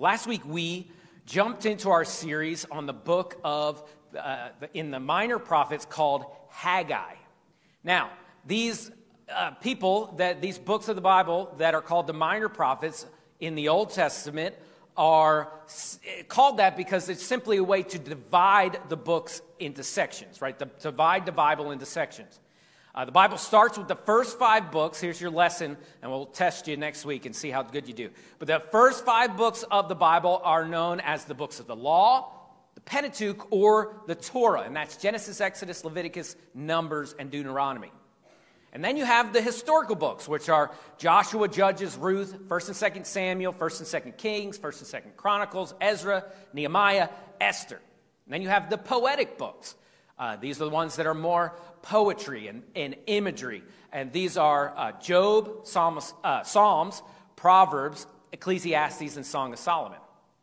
Last week, we jumped into our series on the book of, uh, in the minor prophets called Haggai. Now, these uh, people, that these books of the Bible that are called the minor prophets in the Old Testament, are called that because it's simply a way to divide the books into sections, right? To divide the Bible into sections. Uh, the Bible starts with the first five books. Here's your lesson, and we'll test you next week and see how good you do. But the first five books of the Bible are known as the books of the law, the Pentateuch, or the Torah, and that's Genesis, Exodus, Leviticus, Numbers, and Deuteronomy. And then you have the historical books, which are Joshua, Judges, Ruth, 1st and 2nd Samuel, 1st and 2nd Kings, 1st and 2nd Chronicles, Ezra, Nehemiah, Esther. And then you have the poetic books. Uh, these are the ones that are more poetry and, and imagery. And these are uh, Job, Psalms, uh, Psalms, Proverbs, Ecclesiastes, and Song of Solomon.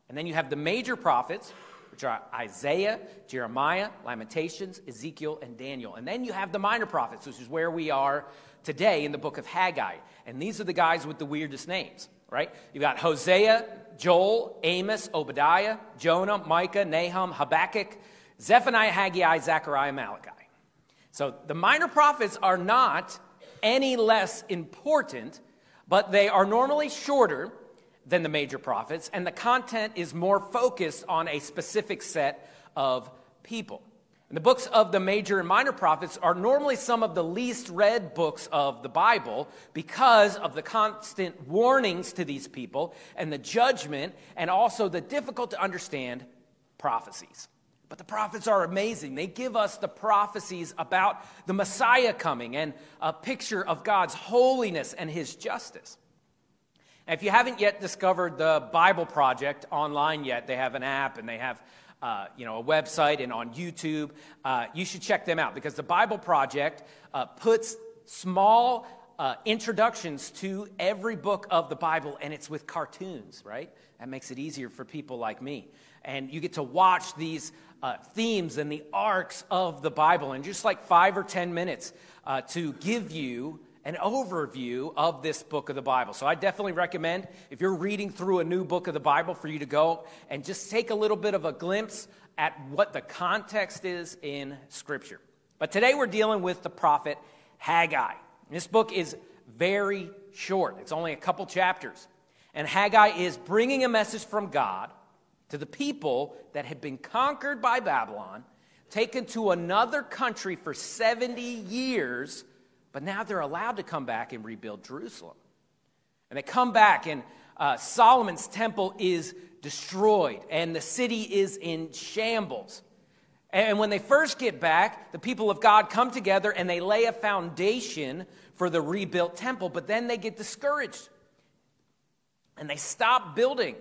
And then you have the major prophets, which are Isaiah, Jeremiah, Lamentations, Ezekiel, and Daniel. And then you have the minor prophets, which is where we are today in the book of Haggai. And these are the guys with the weirdest names, right? You've got Hosea, Joel, Amos, Obadiah, Jonah, Micah, Nahum, Habakkuk, Zephaniah, Haggai, Zechariah, Malachi. So the minor prophets are not any less important, but they are normally shorter than the major prophets, and the content is more focused on a specific set of people. And the books of the major and minor prophets are normally some of the least read books of the Bible because of the constant warnings to these people and the judgment and also the difficult to understand prophecies. But the prophets are amazing. They give us the prophecies about the Messiah coming and a picture of God's holiness and his justice. Now, if you haven't yet discovered the Bible Project online yet, they have an app and they have uh, you know, a website and on YouTube. Uh, you should check them out because the Bible Project uh, puts small uh, introductions to every book of the Bible and it's with cartoons, right? That makes it easier for people like me. And you get to watch these uh, themes and the arcs of the Bible in just like five or 10 minutes uh, to give you an overview of this book of the Bible. So I definitely recommend, if you're reading through a new book of the Bible, for you to go and just take a little bit of a glimpse at what the context is in Scripture. But today we're dealing with the prophet Haggai. This book is very short, it's only a couple chapters. And Haggai is bringing a message from God to the people that had been conquered by Babylon, taken to another country for 70 years but now they're allowed to come back and rebuild Jerusalem. And they come back, and uh, Solomon's temple is destroyed, and the city is in shambles. And when they first get back, the people of God come together and they lay a foundation for the rebuilt temple, but then they get discouraged and they stop building.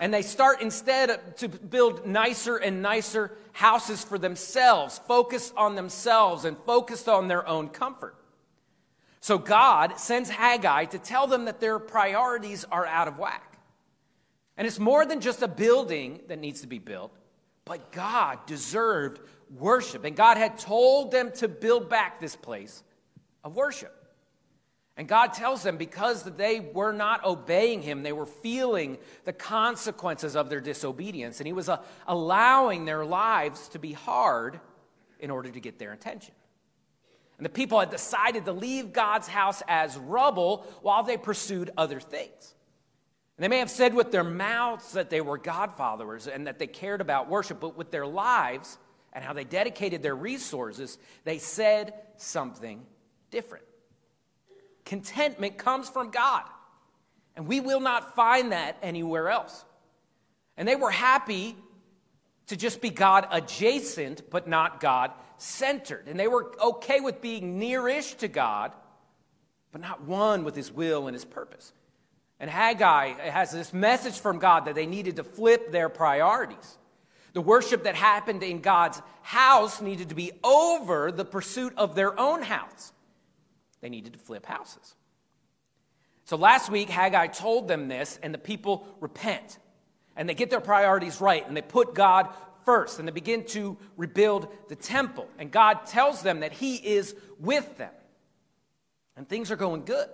And they start instead to build nicer and nicer houses for themselves, focused on themselves and focused on their own comfort. So God sends Haggai to tell them that their priorities are out of whack. And it's more than just a building that needs to be built, but God deserved worship. And God had told them to build back this place of worship. And God tells them because they were not obeying Him, they were feeling the consequences of their disobedience. And He was uh, allowing their lives to be hard in order to get their attention. And the people had decided to leave God's house as rubble while they pursued other things. And they may have said with their mouths that they were God followers and that they cared about worship, but with their lives and how they dedicated their resources, they said something different. Contentment comes from God, and we will not find that anywhere else. And they were happy to just be God adjacent, but not God centered. And they were okay with being nearish to God, but not one with his will and his purpose. And Haggai has this message from God that they needed to flip their priorities. The worship that happened in God's house needed to be over the pursuit of their own house. They needed to flip houses. So last week, Haggai told them this, and the people repent. And they get their priorities right, and they put God first, and they begin to rebuild the temple. And God tells them that He is with them. And things are going good.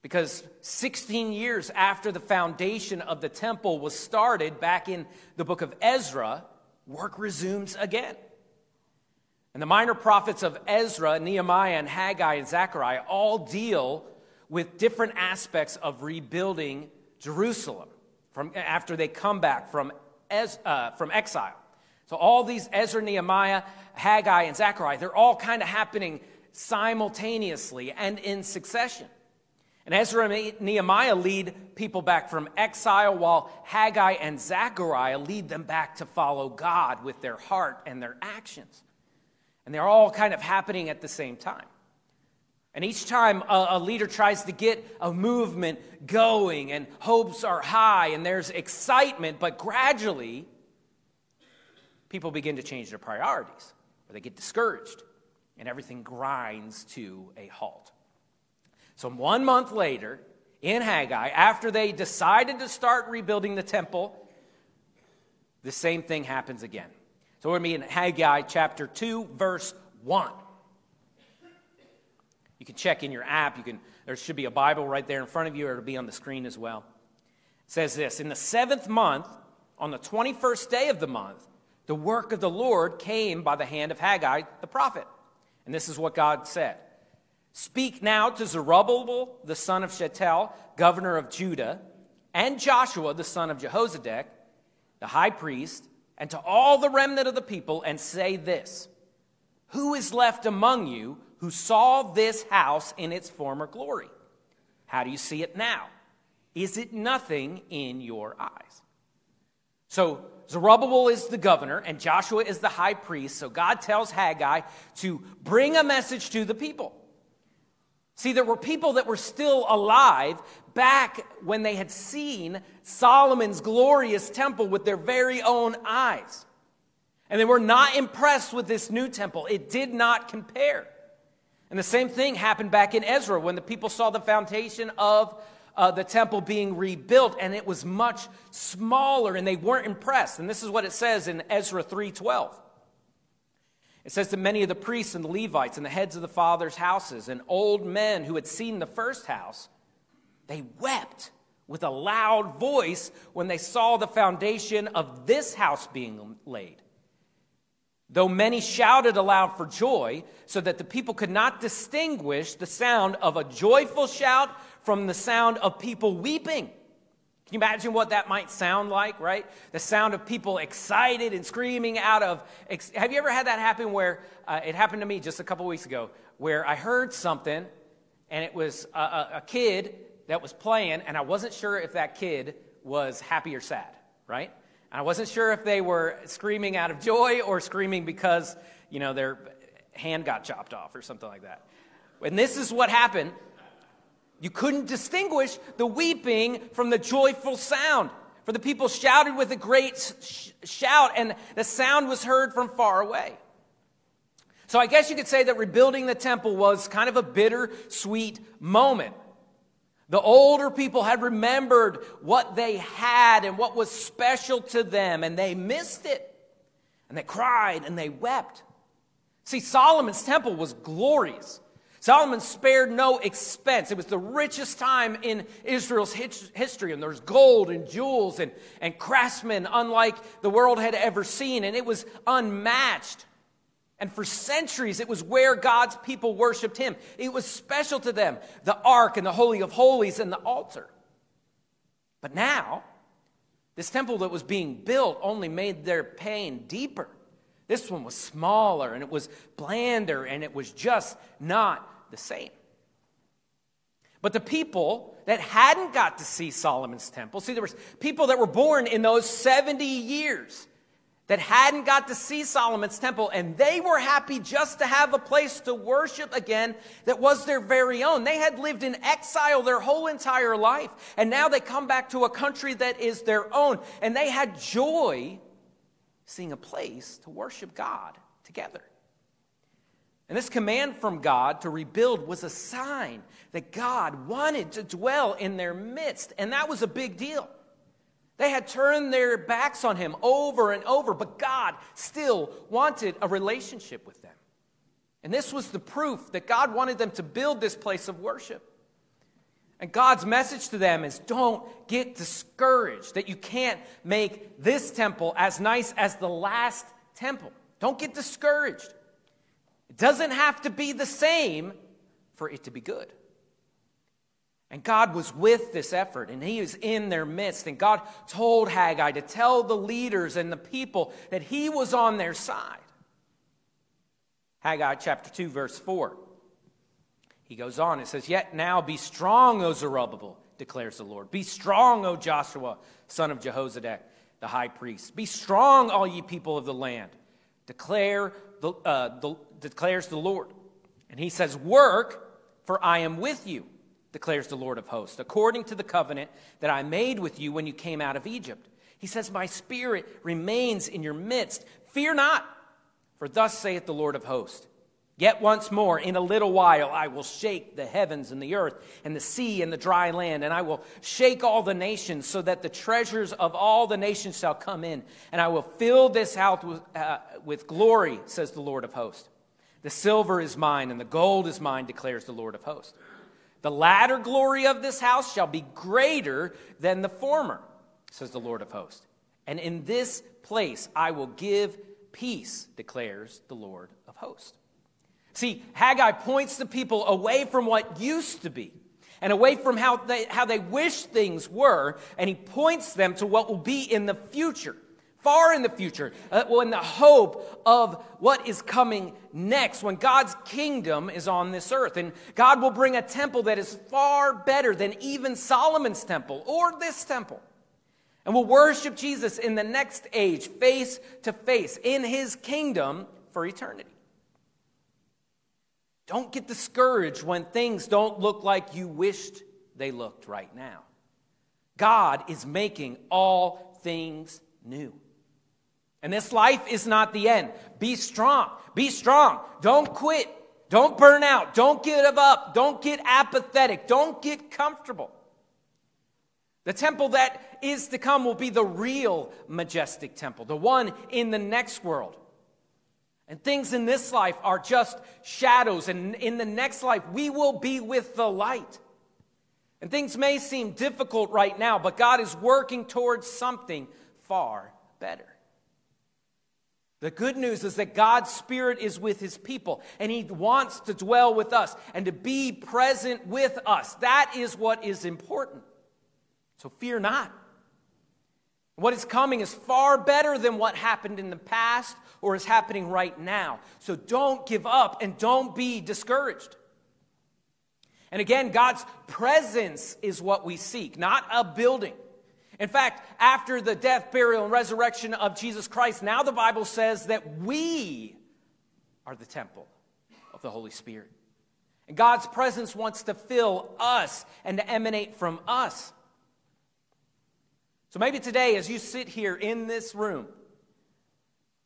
Because 16 years after the foundation of the temple was started back in the book of Ezra, work resumes again. And the minor prophets of Ezra, Nehemiah, and Haggai and Zechariah all deal with different aspects of rebuilding Jerusalem from, after they come back from, uh, from exile. So all these Ezra, Nehemiah, Haggai, and Zechariah, they're all kind of happening simultaneously and in succession. And Ezra and Nehemiah lead people back from exile, while Haggai and Zechariah lead them back to follow God with their heart and their actions. And they're all kind of happening at the same time. And each time a, a, leader tries to get a movement going, and hopes are high, and there's excitement, but gradually, people begin to change their priorities, or they get discouraged, and everything grinds to a halt. So, one month later, in Haggai, after they decided to start rebuilding the temple, the same thing happens again. So, we're going to be in Haggai chapter 2, verse 1. You can check in your app. You can, there should be a Bible right there in front of you, or it'll be on the screen as well. It says this In the seventh month, on the 21st day of the month, the work of the Lord came by the hand of Haggai the prophet. And this is what God said Speak now to Zerubbabel, the son of Shealtiel, governor of Judah, and Joshua, the son of Jehozadak, the high priest, and to all the remnant of the people, and say this Who is left among you who saw this house in its former glory? How do you see it now? Is it nothing in your eyes? So, Zerubbabel is the governor, and Joshua is the high priest. So, God tells Haggai to bring a message to the people. See, there were people that were still alive back when they had seen Solomon's glorious temple with their very own eyes. And they were not impressed with this new temple. It did not compare. And the same thing happened back in Ezra when the people saw the foundation of uh, the temple being rebuilt and it was much smaller and they weren't impressed. And this is what it says in Ezra 3:12. It says that many of the priests and the Levites and the heads of the fathers' houses and old men who had seen the first house, they wept with a loud voice when they saw the foundation of this house being laid. Though many shouted aloud for joy, so that the people could not distinguish the sound of a joyful shout from the sound of people weeping. Can you imagine what that might sound like, right? The sound of people excited and screaming out of. Ex- Have you ever had that happen where uh, it happened to me just a couple weeks ago where I heard something and it was a, a, a kid that was playing and I wasn't sure if that kid was happy or sad, right? And I wasn't sure if they were screaming out of joy or screaming because, you know, their hand got chopped off or something like that. And this is what happened you couldn't distinguish the weeping from the joyful sound. For the people shouted with a great sh- shout, and the sound was heard from far away. So I guess you could say that rebuilding the temple was kind of a bitter sweet moment. The older people had remembered what they had and what was special to them, and they missed it. And they cried and they wept. See, Solomon's temple was glorious. Solomon spared no expense. It was the richest time in Israel's history, and there's gold and jewels and, and craftsmen unlike the world had ever seen, and it was unmatched. And for centuries, it was where God's people worshiped Him. It was special to them the ark and the Holy of Holies and the altar. But now, this temple that was being built only made their pain deeper. This one was smaller and it was blander and it was just not the same. But the people that hadn't got to see Solomon's temple, see, there was people that were born in those 70 years that hadn't got to see Solomon's temple, and they were happy just to have a place to worship again that was their very own. They had lived in exile their whole entire life, and now they come back to a country that is their own, and they had joy seeing a place to worship God together. And this command from God to rebuild was a sign that God wanted to dwell in their midst. And that was a big deal. They had turned their backs on him over and over, but God still wanted a relationship with them. And this was the proof that God wanted them to build this place of worship. And God's message to them is don't get discouraged that you can't make this temple as nice as the last temple. Don't get discouraged. Doesn't have to be the same for it to be good. And God was with this effort, and He was in their midst. And God told Haggai to tell the leaders and the people that He was on their side. Haggai chapter 2, verse 4. He goes on, it says, Yet now be strong, O Zerubbabel, declares the Lord. Be strong, O Joshua, son of Jehozadak, the high priest. Be strong, all ye people of the land. Declare the, uh, the, declares the Lord. And he says, Work, for I am with you, declares the Lord of hosts, according to the covenant that I made with you when you came out of Egypt. He says, My spirit remains in your midst. Fear not, for thus saith the Lord of hosts. Yet once more, in a little while, I will shake the heavens and the earth and the sea and the dry land, and I will shake all the nations so that the treasures of all the nations shall come in, and I will fill this house with, uh, with glory, says the Lord of hosts. The silver is mine and the gold is mine, declares the Lord of hosts. The latter glory of this house shall be greater than the former, says the Lord of hosts. And in this place I will give peace, declares the Lord of hosts. See, Haggai points the people away from what used to be and away from how they, how they wish things were, and he points them to what will be in the future, far in the future, uh, when the hope of what is coming next, when God's kingdom is on this earth. And God will bring a temple that is far better than even Solomon's temple or this temple. And we'll worship Jesus in the next age, face to face, in his kingdom for eternity. Don't get discouraged when things don't look like you wished they looked right now. God is making all things new. And this life is not the end. Be strong. Be strong. Don't quit. Don't burn out. Don't give up. Don't get apathetic. Don't get comfortable. The temple that is to come will be the real majestic temple, the one in the next world. And things in this life are just shadows. And in the next life, we will be with the light. And things may seem difficult right now, but God is working towards something far better. The good news is that God's Spirit is with His people, and He wants to dwell with us and to be present with us. That is what is important. So fear not. What is coming is far better than what happened in the past or is happening right now. So don't give up and don't be discouraged. And again, God's presence is what we seek, not a building. In fact, after the death, burial, and resurrection of Jesus Christ, now the Bible says that we are the temple of the Holy Spirit. And God's presence wants to fill us and to emanate from us. So maybe today, as you sit here in this room,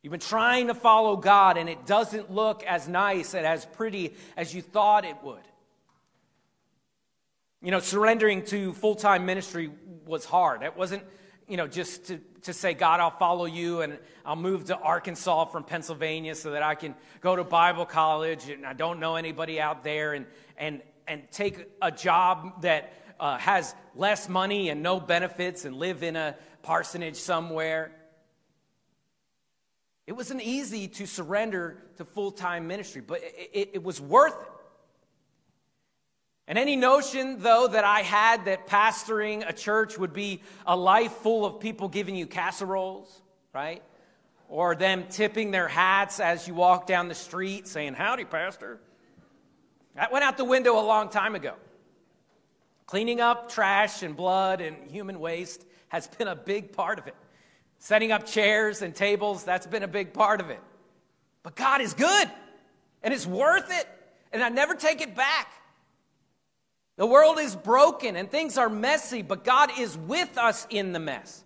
you've been trying to follow God and it doesn't look as nice and as pretty as you thought it would. You know, surrendering to full time ministry was hard. It wasn't, you know, just to, to say, God, I'll follow you and I'll move to Arkansas from Pennsylvania so that I can go to Bible college and I don't know anybody out there and, and, and take a job that uh, has less money and no benefits and live in a parsonage somewhere. It wasn't easy to surrender to full time ministry, but it, it, it was worth it. And any notion, though, that I had that pastoring a church would be a life full of people giving you casseroles, right? Or them tipping their hats as you walk down the street saying, Howdy, Pastor. That went out the window a long time ago. Cleaning up trash and blood and human waste has been a big part of it. Setting up chairs and tables, that's been a big part of it. But God is good and it's worth it. And I never take it back. The world is broken and things are messy, but God is with us in the mess.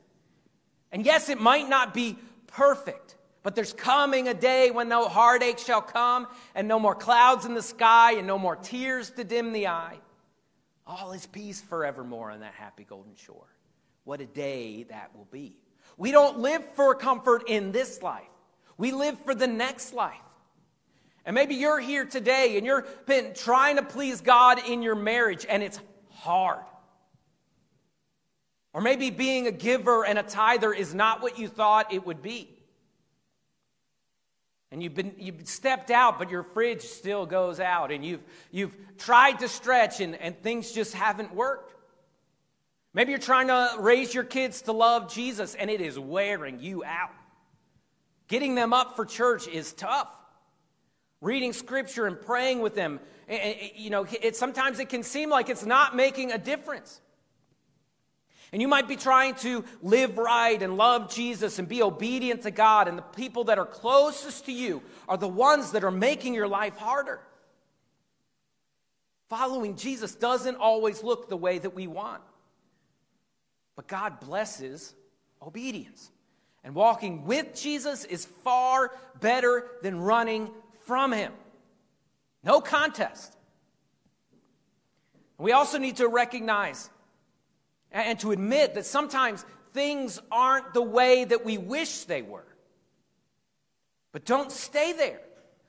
And yes, it might not be perfect, but there's coming a day when no heartache shall come and no more clouds in the sky and no more tears to dim the eye. All is peace forevermore on that happy golden shore. What a day that will be. We don't live for comfort in this life, we live for the next life. And maybe you're here today and you've been trying to please God in your marriage and it's hard. Or maybe being a giver and a tither is not what you thought it would be. And you've, been, you've stepped out, but your fridge still goes out. And you've, you've tried to stretch, and, and things just haven't worked. Maybe you're trying to raise your kids to love Jesus, and it is wearing you out. Getting them up for church is tough. Reading scripture and praying with them, you know, it, sometimes it can seem like it's not making a difference. And you might be trying to live right and love Jesus and be obedient to God, and the people that are closest to you are the ones that are making your life harder. Following Jesus doesn't always look the way that we want, but God blesses obedience. And walking with Jesus is far better than running from Him. No contest. We also need to recognize and to admit that sometimes things aren't the way that we wish they were. But don't stay there.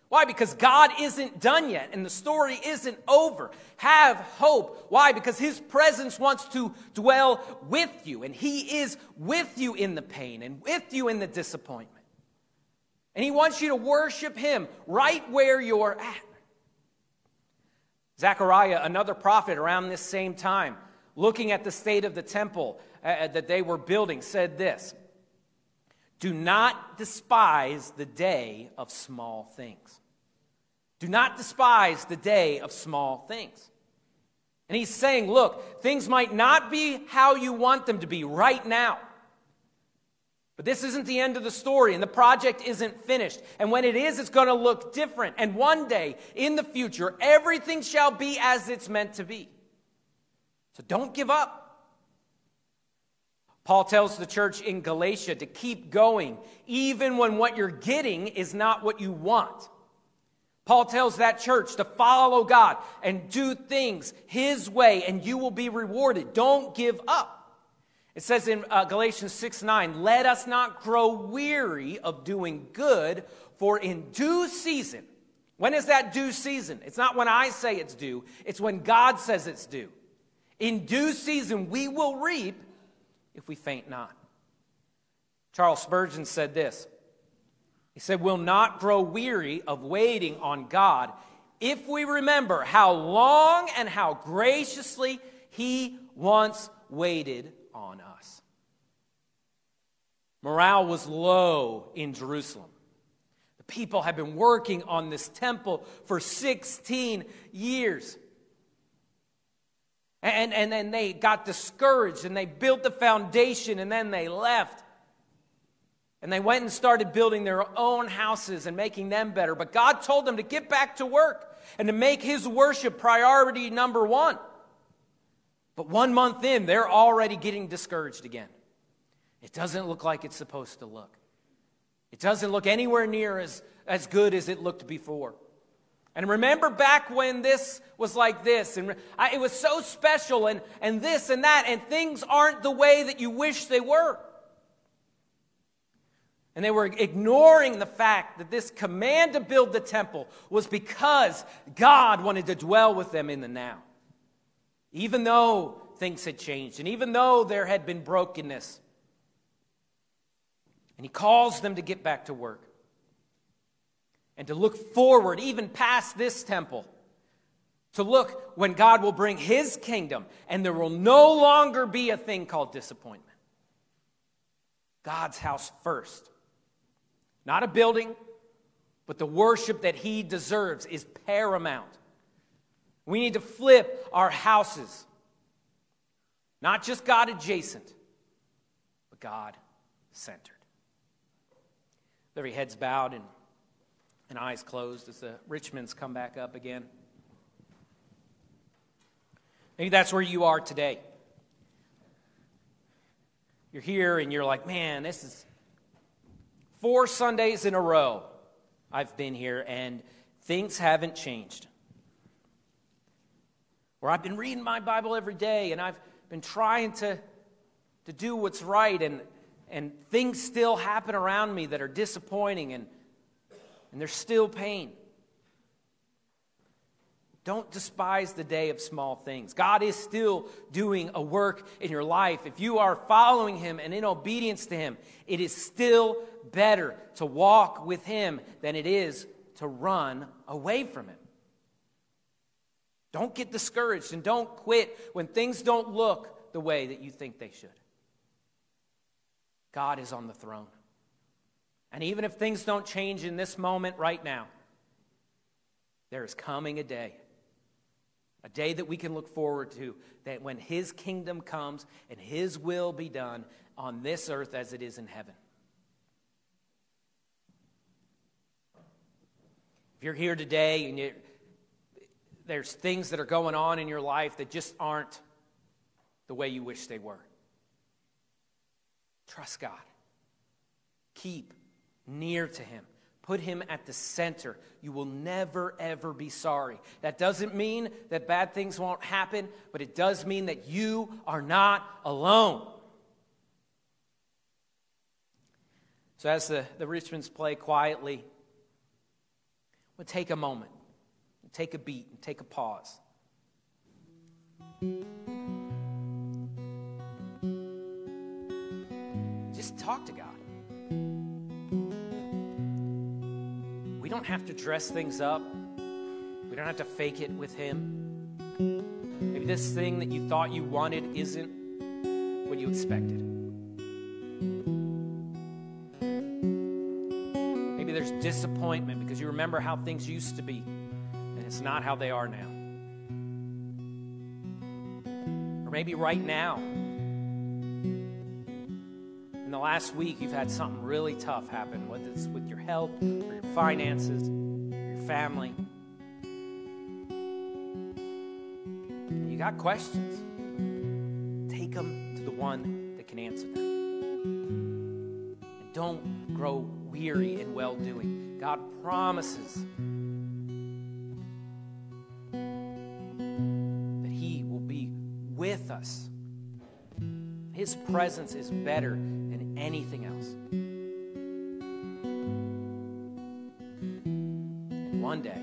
Why? Because God isn't done yet and the story isn't over. Have hope. Why? Because His presence wants to dwell with you and He is with you in the pain and with you in the disappointment. And He wants you to worship Him right where you're at. Zechariah, another prophet around this same time, looking at the state of the temple uh, uh, that they were building, said this Do not despise the day of small things. Do not despise the day of small things. And he's saying, look, things might not be how you want them to be right now. But this isn't the end of the story, and the project isn't finished. And when it is, it's going to look different. And one day in the future, everything shall be as it's meant to be. So don't give up. Paul tells the church in Galatia to keep going, even when what you're getting is not what you want. Paul tells that church to follow God and do things His way, and you will be rewarded. Don't give up. It says in uh, Galatians 6 9, let us not grow weary of doing good, for in due season, when is that due season? It's not when I say it's due, it's when God says it's due. In due season, we will reap if we faint not. Charles Spurgeon said this He said, We'll not grow weary of waiting on God if we remember how long and how graciously He once waited on us. Morale was low in Jerusalem. The people had been working on this temple for 16 years. And, and then they got discouraged and they built the foundation and then they left. And they went and started building their own houses and making them better. But God told them to get back to work and to make His worship priority number one. But one month in, they're already getting discouraged again. It doesn't look like it's supposed to look. It doesn't look anywhere near as, as good as it looked before. And remember back when this was like this, and I, it was so special, and, and this and that, and things aren't the way that you wish they were. And they were ignoring the fact that this command to build the temple was because God wanted to dwell with them in the now. Even though things had changed, and even though there had been brokenness. And He calls them to get back to work and to look forward, even past this temple, to look when God will bring His kingdom and there will no longer be a thing called disappointment. God's house first. Not a building, but the worship that He deserves is paramount. We need to flip our houses, not just God adjacent, but God centered. Every head's bowed and and eyes closed as the Richmonds come back up again. Maybe that's where you are today. You're here and you're like, man, this is four Sundays in a row I've been here and things haven't changed. Or I've been reading my Bible every day and I've been trying to, to do what's right and, and things still happen around me that are disappointing and and there's still pain. Don't despise the day of small things. God is still doing a work in your life. If you are following Him and in obedience to Him, it is still better to walk with Him than it is to run away from Him. Don't get discouraged and don't quit when things don't look the way that you think they should. God is on the throne. And even if things don't change in this moment right now, there is coming a day a day that we can look forward to, that when His kingdom comes and His will be done on this earth as it is in heaven. If you're here today and there's things that are going on in your life that just aren't the way you wish they were, trust God. Keep near to Him. Put him at the center. You will never, ever be sorry. That doesn't mean that bad things won't happen, but it does mean that you are not alone. So, as the, the Richmonds play quietly, we'll take a moment, take a beat, and take a pause. Just talk to God. We don't have to dress things up. We don't have to fake it with Him. Maybe this thing that you thought you wanted isn't what you expected. Maybe there's disappointment because you remember how things used to be, it's not how they are now. Or maybe right now, in the last week you've had something really tough happen, whether it's with your health or your finances, or your family. And you got questions. Take them to the one that can answer them. And don't grow weary in well doing. God promises us. His presence is better than anything else. One day,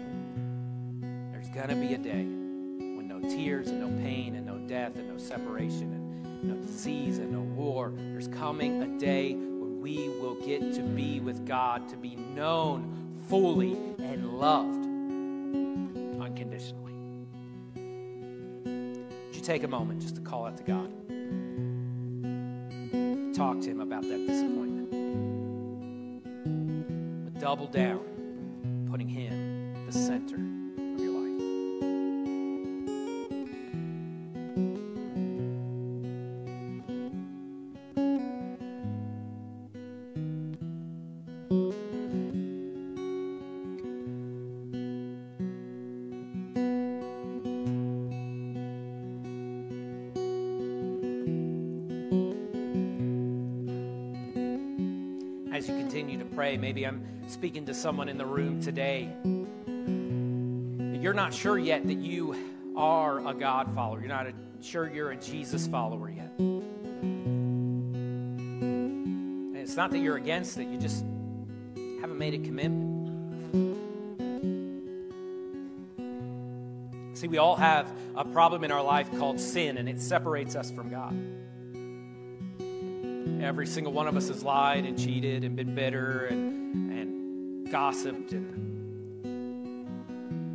there's going to be a day when no tears and no pain and no death and no separation and no disease and no war. There's coming a day when we will get to be with God, to be known fully and loved take a moment just to call out to God? talk to him about that disappointment. But double down, putting him the center. Maybe I'm speaking to someone in the room today. You're not sure yet that you are a God follower. You're not a, sure you're a Jesus follower yet. And it's not that you're against it, you just haven't made a commitment. See, we all have a problem in our life called sin, and it separates us from God. Every single one of us has lied and cheated and been bitter and, and gossiped. And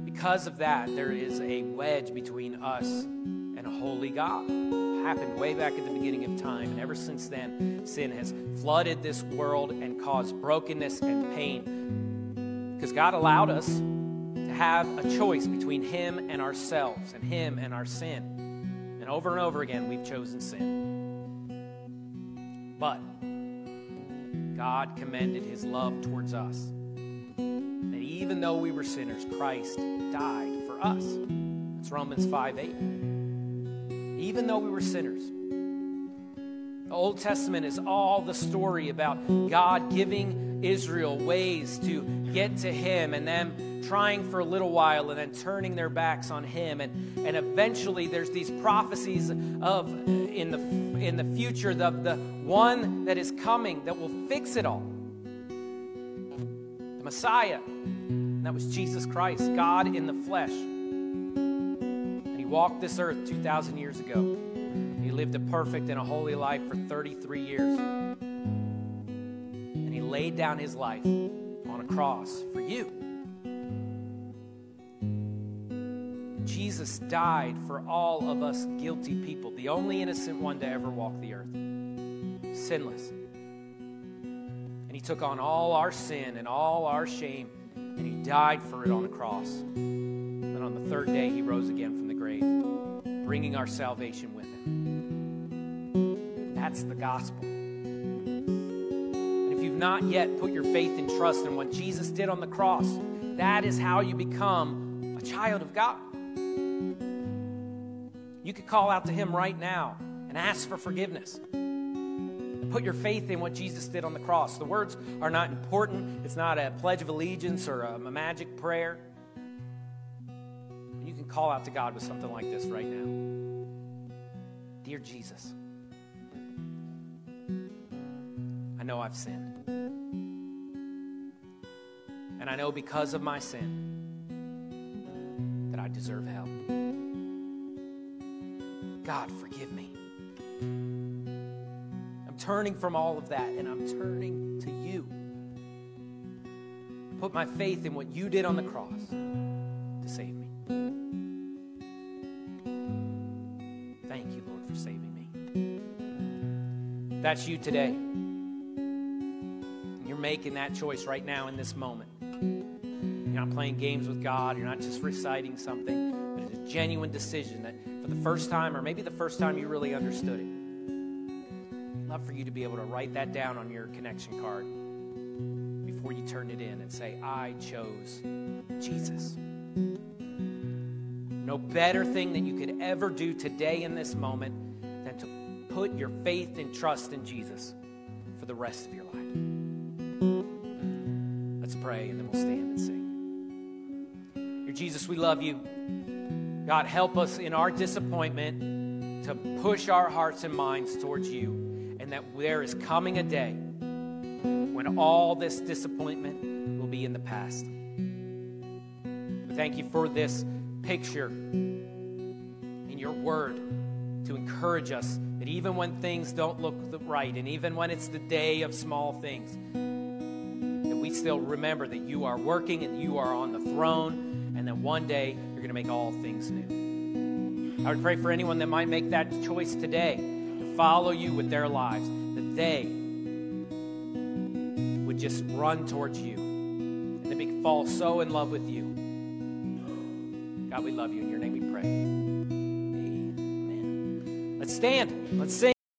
because of that, there is a wedge between us and a holy God. Happened way back at the beginning of time. And ever since then, sin has flooded this world and caused brokenness and pain. Because God allowed us to have a choice between Him and ourselves and Him and our sin. And over and over again, we've chosen sin. But God commended his love towards us. That even though we were sinners, Christ died for us. That's Romans 5 8. Even though we were sinners. The Old Testament is all the story about God giving Israel ways to get to Him and them trying for a little while and then turning their backs on him and, and eventually there's these prophecies of in the in the future the, the one that is coming that will fix it all the messiah and that was jesus christ god in the flesh and he walked this earth 2,000 years ago. He lived a perfect and a holy life for 33 years. Laid down his life on a cross for you. Jesus died for all of us guilty people, the only innocent one to ever walk the earth, sinless. And he took on all our sin and all our shame, and he died for it on the cross. And on the third day, he rose again from the grave, bringing our salvation with him. That's the gospel. If you've not yet put your faith and trust in what Jesus did on the cross, that is how you become a child of God. You could call out to Him right now and ask for forgiveness. Put your faith in what Jesus did on the cross. The words are not important, it's not a pledge of allegiance or a magic prayer. You can call out to God with something like this right now Dear Jesus, know I've sinned. And I know because of my sin that I deserve hell. God, forgive me. I'm turning from all of that and I'm turning to you. Put my faith in what you did on the cross to save me. Thank you, Lord, for saving me. That's you today. You're making that choice right now in this moment. You're not playing games with God. You're not just reciting something, but it's a genuine decision that for the first time, or maybe the first time you really understood it. I'd love for you to be able to write that down on your connection card before you turn it in and say, I chose Jesus. No better thing that you could ever do today in this moment than to put your faith and trust in Jesus for the rest of your life. Pray and then we'll stand and sing. Dear Jesus, we love you. God, help us in our disappointment to push our hearts and minds towards you, and that there is coming a day when all this disappointment will be in the past. We thank you for this picture in your word to encourage us that even when things don't look right, and even when it's the day of small things, we still remember that you are working and you are on the throne and then one day you're going to make all things new. I would pray for anyone that might make that choice today to follow you with their lives, that they would just run towards you and they fall so in love with you. God, we love you. In your name we pray. Amen. Let's stand. Let's sing.